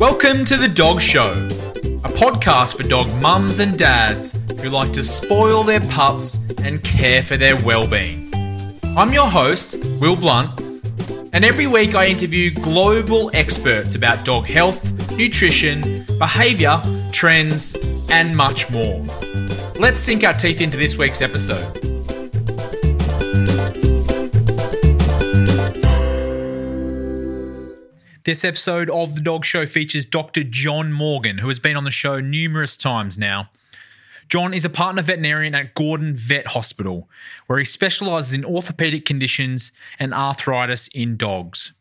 Welcome to The Dog Show, a podcast for dog mums and dads who like to spoil their pups and care for their well-being. I'm your host, Will Blunt, and every week I interview global experts about dog health, nutrition, behavior, trends, and much more. Let's sink our teeth into this week's episode. This episode of The Dog Show features Dr. John Morgan, who has been on the show numerous times now. John is a partner veterinarian at Gordon Vet Hospital, where he specialises in orthopedic conditions and arthritis in dogs.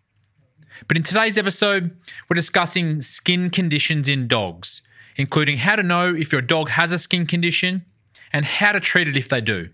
But in today's episode, we're discussing skin conditions in dogs, including how to know if your dog has a skin condition and how to treat it if they do.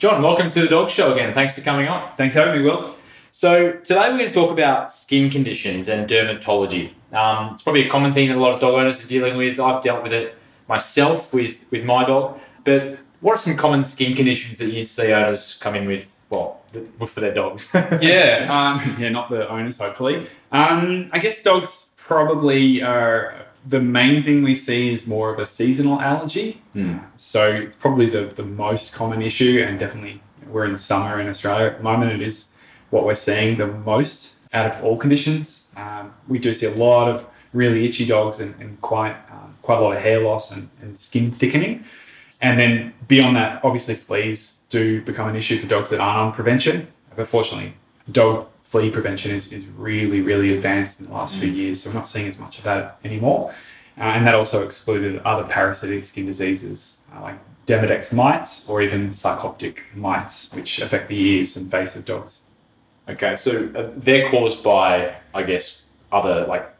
John, welcome to the Dog Show again. Thanks for coming on. Thanks for having me, Will. So today we're going to talk about skin conditions and dermatology. Um, it's probably a common thing that a lot of dog owners are dealing with. I've dealt with it myself with with my dog. But what are some common skin conditions that you'd see owners come in with? Well, for their dogs. yeah, um, yeah, not the owners, hopefully. Um, I guess dogs probably are the main thing we see is more of a seasonal allergy. Mm. So it's probably the, the most common issue, and definitely we're in summer in Australia at the moment. It is what we're seeing the most out of all conditions. Um, we do see a lot of really itchy dogs and, and quite um, quite a lot of hair loss and, and, skin thickening. And then beyond that, obviously fleas do become an issue for dogs that aren't on prevention. But fortunately, dog flea prevention is, is really, really advanced in the last few mm. years. So we're not seeing as much of that anymore. Uh, and that also excluded other parasitic skin diseases uh, like Demodex mites or even sarcoptic mites, which affect the ears and face of dogs. Okay, so uh, they're caused by, I guess, other like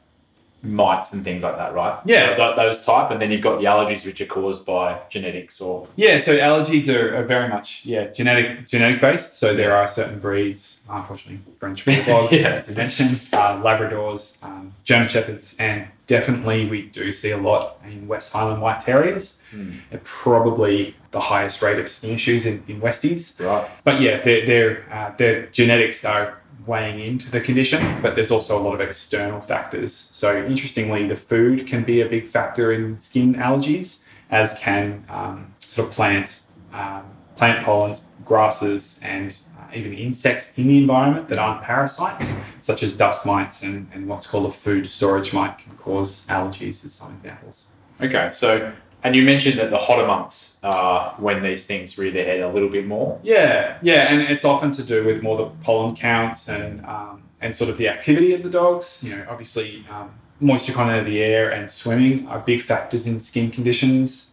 mites and things like that, right? Yeah, so those type, and then you've got the allergies which are caused by genetics or yeah. So allergies are, are very much yeah genetic genetic based. So there are certain breeds, unfortunately, French bulldogs, yeah. as you mentioned, uh, Labradors, um, German shepherds, and definitely we do see a lot in West Highland White Terriers. Mm. Probably the highest rate of skin issues in, in Westies. Right. But yeah, their their uh, their genetics are weighing into the condition, but there's also a lot of external factors. So, interestingly, the food can be a big factor in skin allergies, as can um, sort of plants, um, plant pollens, grasses, and uh, even insects in the environment that aren't parasites, such as dust mites and, and what's called a food storage mite, can cause allergies, as some examples. Okay, so and you mentioned that the hotter months are when these things rear their head a little bit more. Yeah, yeah, and it's often to do with more the pollen counts and um, and sort of the activity of the dogs. You know, obviously, um, moisture content of the air and swimming are big factors in skin conditions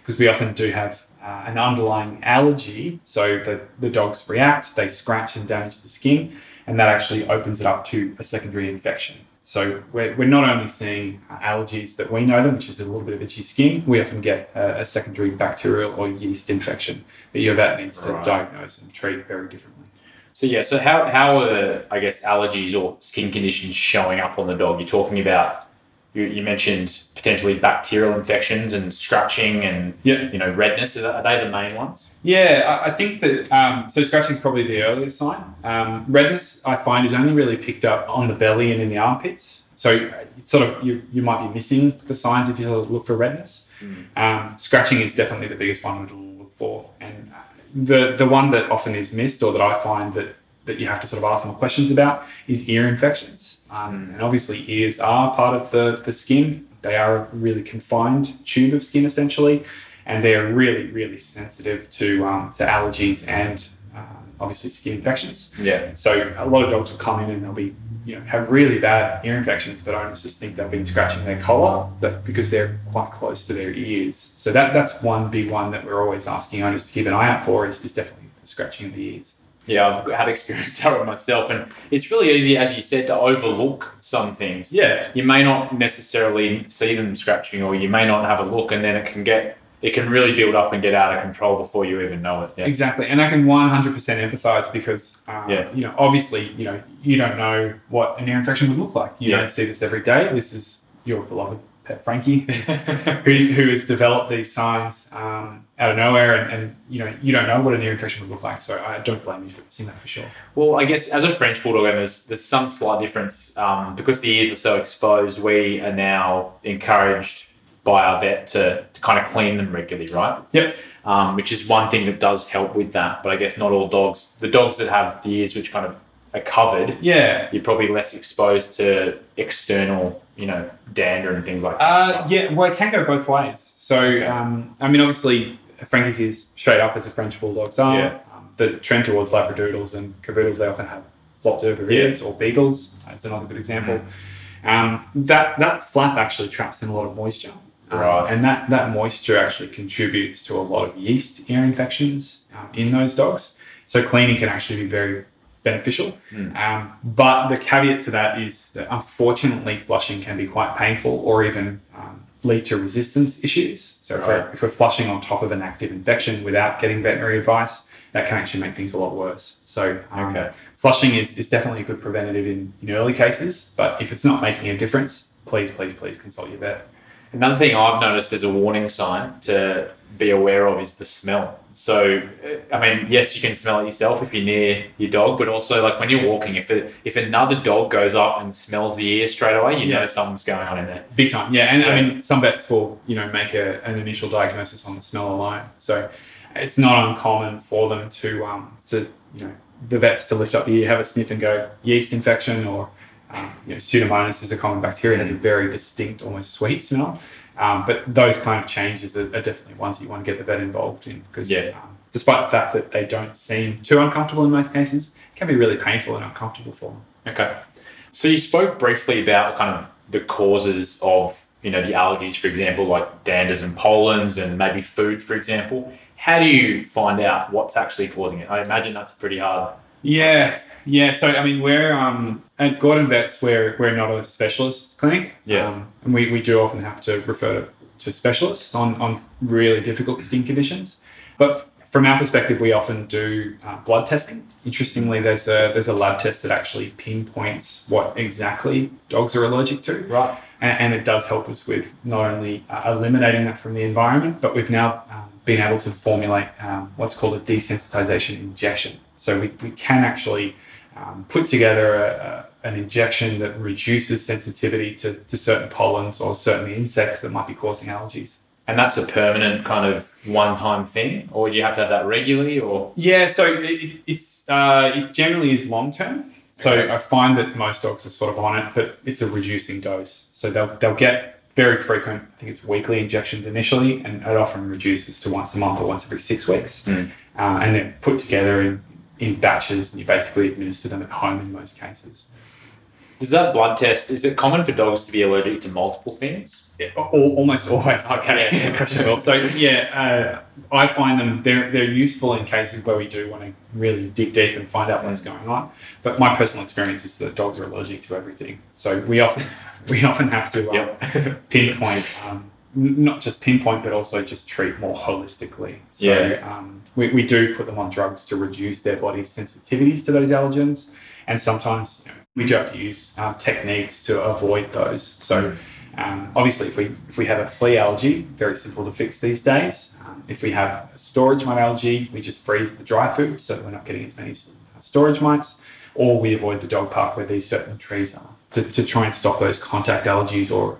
because um, we often do have uh, an underlying allergy. So the, the dogs react, they scratch and damage the skin, and that actually opens it up to a secondary infection. So we're, we're not only seeing allergies that we know them, which is a little bit of itchy skin, we often get a, a secondary bacterial or yeast infection that your vet needs to right. diagnose and treat very differently. So yeah, so how, how are I guess allergies or skin conditions showing up on the dog? You're talking about you, you mentioned potentially bacterial infections and scratching and yep. you know redness. Are they the main ones? Yeah, I think that um, so scratching is probably the earliest sign. Um, redness I find is only really picked up on the belly and in the armpits. So sort of you, you might be missing the signs if you look for redness. Mm. Um, scratching is definitely the biggest one to look for, and the the one that often is missed or that I find that that you have to sort of ask more questions about is ear infections. Um, and obviously, ears are part of the, the skin. They are a really confined tube of skin essentially, and they're really, really sensitive to, um, to allergies and um, obviously skin infections. Yeah. So a lot of dogs will come in and they'll be you know have really bad ear infections, but owners just think they've been scratching their collar, but because they're quite close to their ears. So that that's one big one that we're always asking owners to keep an eye out for is, is definitely the scratching of the ears. Yeah, I've had experience that with myself, and it's really easy, as you said, to overlook some things. Yeah, you may not necessarily see them scratching, or you may not have a look, and then it can get it can really build up and get out of control before you even know it. Yeah. Exactly, and I can one hundred percent empathize because um, yeah. you know obviously you know you don't know what an ear infection would look like. You yeah. don't see this every day. This is your beloved Frankie, who, who has developed these signs um, out of nowhere, and, and you know you don't know what an ear infection would look like. So I don't blame you for seeing that for sure. Well, I guess as a French bulldog owner, there's, there's some slight difference um, because the ears are so exposed. We are now encouraged by our vet to, to kind of clean them regularly, right? Yep. Um, which is one thing that does help with that. But I guess not all dogs. The dogs that have the ears which kind of are covered, Yeah. you're probably less exposed to external, you know, dander and things like that. Uh, yeah, well, it can go both ways. So, um, I mean, obviously, Frankie's is straight up as a French Bulldogs are. Yeah. Um, the trend towards Labradoodles and Cavoodles, they often have flopped over Yeah. ears, or Beagles. That's another good example. Um, that, that flap actually traps in a lot of moisture. Um, Right. And that, that moisture actually contributes to a lot of yeast ear infections um, in those dogs. So, cleaning can actually be very beneficial. Um, but the caveat to that is that unfortunately, flushing can be quite painful or even um, lead to resistance issues. So, if, we're, if we're flushing on top of an active infection without getting veterinary advice, that can actually make things a lot worse. So, um, Okay. flushing is, is definitely a good preventative in, in early cases. But if it's not making a difference, please, please, please consult your vet. Another thing I've noticed as a warning sign to be aware of is the smell. So, uh, I mean, yes, you can smell it yourself if you're near your dog, but also like when you're walking, if it, if another dog goes up and smells the ear straight away, you know something's going on in there. Big time, yeah. And I mean, some vets will, you know, make a, an initial diagnosis on the smell alone. So it's not uncommon for them to, um, to you know, the vets to lift up the ear, have a sniff, and go yeast infection or, um, you know, Pseudomonas is a common bacteria. Has a very distinct, almost sweet smell. Um, but those kind of changes are, are definitely ones that you want to get the vet involved in because, Yeah. um, despite the fact that they don't seem too uncomfortable in most cases, it can be really painful and uncomfortable for them. Okay. So you spoke briefly about kind of the causes of, you know, the allergies, for example, like danders and pollens and maybe food, for example. How do you find out what's actually causing it? I imagine that's pretty hard. Yeah, process. yeah. So I mean, we're um, at Gordon Vets. We're we're not a specialist clinic. Yeah. Um, and we, we do often have to refer to, to specialists on on really difficult skin conditions. But f- from our perspective, we often do uh, blood testing. Interestingly, there's a there's a lab test that actually pinpoints what exactly dogs are allergic to. Right. And, and it does help us with not only uh, eliminating that from the environment, but we've now um, been able to formulate um, what's called a desensitization injection. So we, we can actually um, put together a, a, an injection that reduces sensitivity to, to certain pollens or certain insects that might be causing allergies. And that's a permanent kind of one time thing? Or do you have to have that regularly or Yeah, so it, it- it's uh, it generally is long term. So Okay. I find that most dogs are sort of on it, but it's a reducing dose. So they'll they'll get very frequent. I think it's weekly injections initially, and it often reduces to once a month or once every six weeks, Mm. uh, and then put together in in batches, and you basically administer them at home in most cases. Is that blood test? Is it common for dogs to be allergic to multiple things? Al- almost always. Okay. Yeah. So yeah, uh, I find them they're they're useful in cases where we do want to really dig deep and find out what's going on. But my personal experience is that dogs are allergic to everything. So we often we often have to um, Yep. pinpoint, um, not just pinpoint, but also just treat more holistically. So Yeah. um, we, we do put them on drugs to reduce their body's sensitivities to those allergens, and sometimes you know, we do have to use um, techniques to avoid those. So. Um, obviously, if we if we have a flea allergy, very simple to fix these days. Um, if we have a storage mite allergy, we just freeze the dry food so that we're not getting as many uh, storage mites, or we avoid the dog park where these certain trees are to, to try and stop those contact allergies or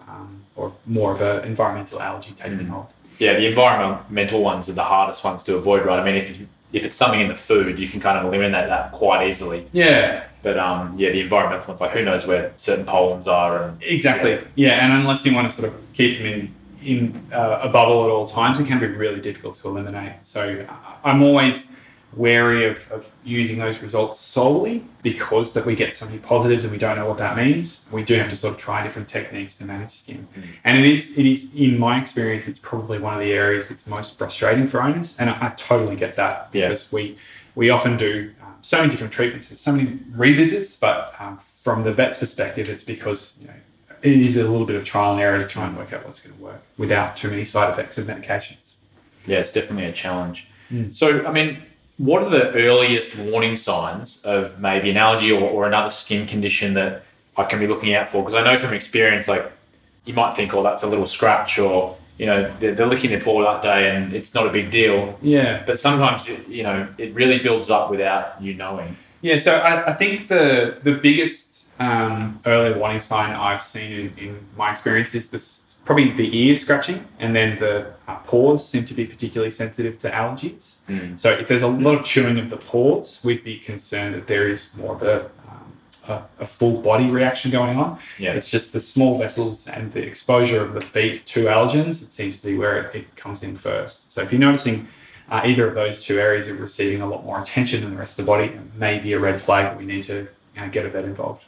or more of an environmental allergy taking hold. Yeah, the environmental ones are the hardest ones to avoid, right? I mean, if, if it's something in the food, you can kind of eliminate that quite easily. Yeah, But um, yeah, the environmental ones, like who knows where certain pollens are and Exactly. Yeah, and unless you want to sort of keep them in in uh, a bubble at all times, it can be really difficult to eliminate. So uh, I'm always wary of, of using those results solely because that we get so many positives and we don't know what that means. We do have to sort of try different techniques to manage skin, and it is it is in my experience, it's probably one of the areas that's most frustrating for owners, and I, I totally get that Yeah. because we we often do um, so many different treatments, there's so many revisits, but um, from the vet's perspective, it's because you know it is a little bit of trial and error to try and work out what's going to work without too many side effects of medications. yeah, it's definitely a challenge. So, I mean, what are the earliest warning signs of maybe an allergy or, or another skin condition that I can be looking out for? Because I know from experience, like you might think, oh, that's a little scratch, or you know, they're, they're licking their paw that day, and it's not a big deal. Yeah. But sometimes, it, you know, it really builds up without you knowing. Yeah, so I, I think the the biggest um, early warning sign I've seen in, in my experience is this probably the ear scratching, and then the uh, paws seem to be particularly sensitive to allergies. Mm. So if there's a lot of chewing of the paws, we'd be concerned that there is more of a a, a full body reaction going on. Yeah. It's just the small vessels and the exposure of the feet to allergens. It seems to be where it, it comes in first. So if you're noticing uh, either of those two areas are receiving a lot more attention than the rest of the body, it may be a red flag that we need to you know, get a vet involved.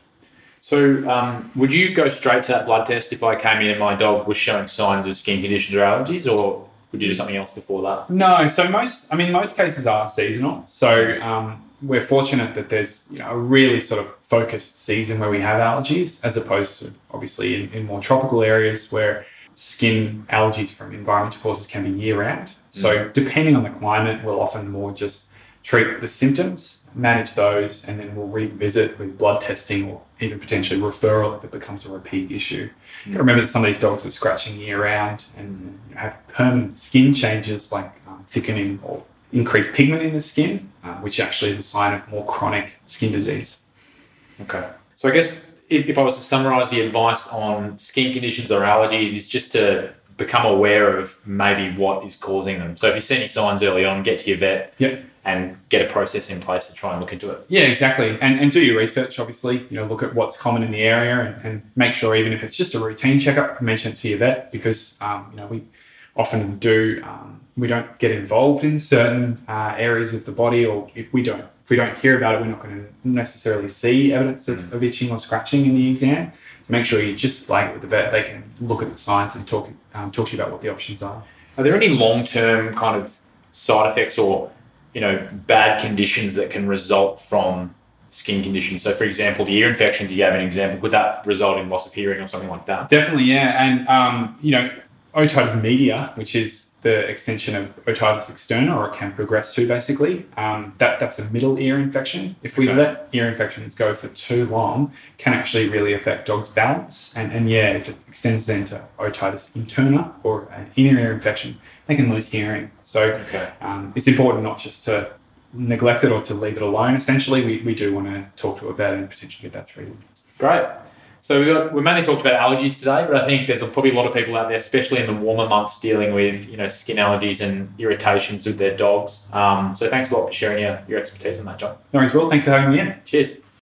So, um, would you go straight to that blood test if I came in and my dog was showing signs of skin conditions or allergies, or would you do something else before that? No, so most, I mean, most cases are seasonal. So um, we're fortunate that there's you know a really sort of focused season where we have allergies, as opposed to obviously in, in more tropical areas where skin allergies from environmental causes can be year round. So depending on the climate, we'll often more just treat the symptoms, manage those, and then we'll revisit with blood testing or even potentially referral if it becomes a repeat issue. You remember that some of these dogs are scratching year round and have permanent skin changes like um, thickening or increased pigment in the skin, which actually is a sign of more chronic skin disease. Okay. So, I guess if, if I was to summarize the advice on skin conditions or allergies, is just to become aware of maybe what is causing them. So, if you see any signs early on, get to your vet Yep. and get a process in place to try and look into it. Yeah, exactly. And, and do your research, obviously. You know, look at what's common in the area and, and make sure, even if it's just a routine checkup, mention it to your vet because, um, you know, we often do, um, we don't get involved in certain uh, areas of the body or if we don't, if we don't hear about it, we're not going to necessarily see evidence of, of itching or scratching in the exam. So make sure you just flag it with the vet. They can look at the signs and talk, um, talk to you about what the options are. Are there any long term kind of side effects or you know bad conditions that can result from skin conditions? So, for example, the ear infections you gave an example. Could that result in loss of hearing or something like that? Definitely, yeah. And, um, you know, otitis media, which is the extension of otitis externa, or it can progress to basically, um, that, that's a middle ear infection. If we Okay. let ear infections go for too long, can actually really affect dogs' balance. And, and yeah, if it extends then to otitis interna or an inner ear infection, they can lose hearing. So Okay. um, it's important not just to neglect it or to leave it alone. Essentially, we, we do want to talk to a vet and potentially get that treated. Great. So we got we mainly talked about allergies today, but I think there's probably a lot of people out there, especially in the warmer months, dealing with you know skin allergies and irritations with their dogs. Um, so thanks a lot for sharing your, your expertise on that, John. No worries, Will. Thanks for having me in. Cheers.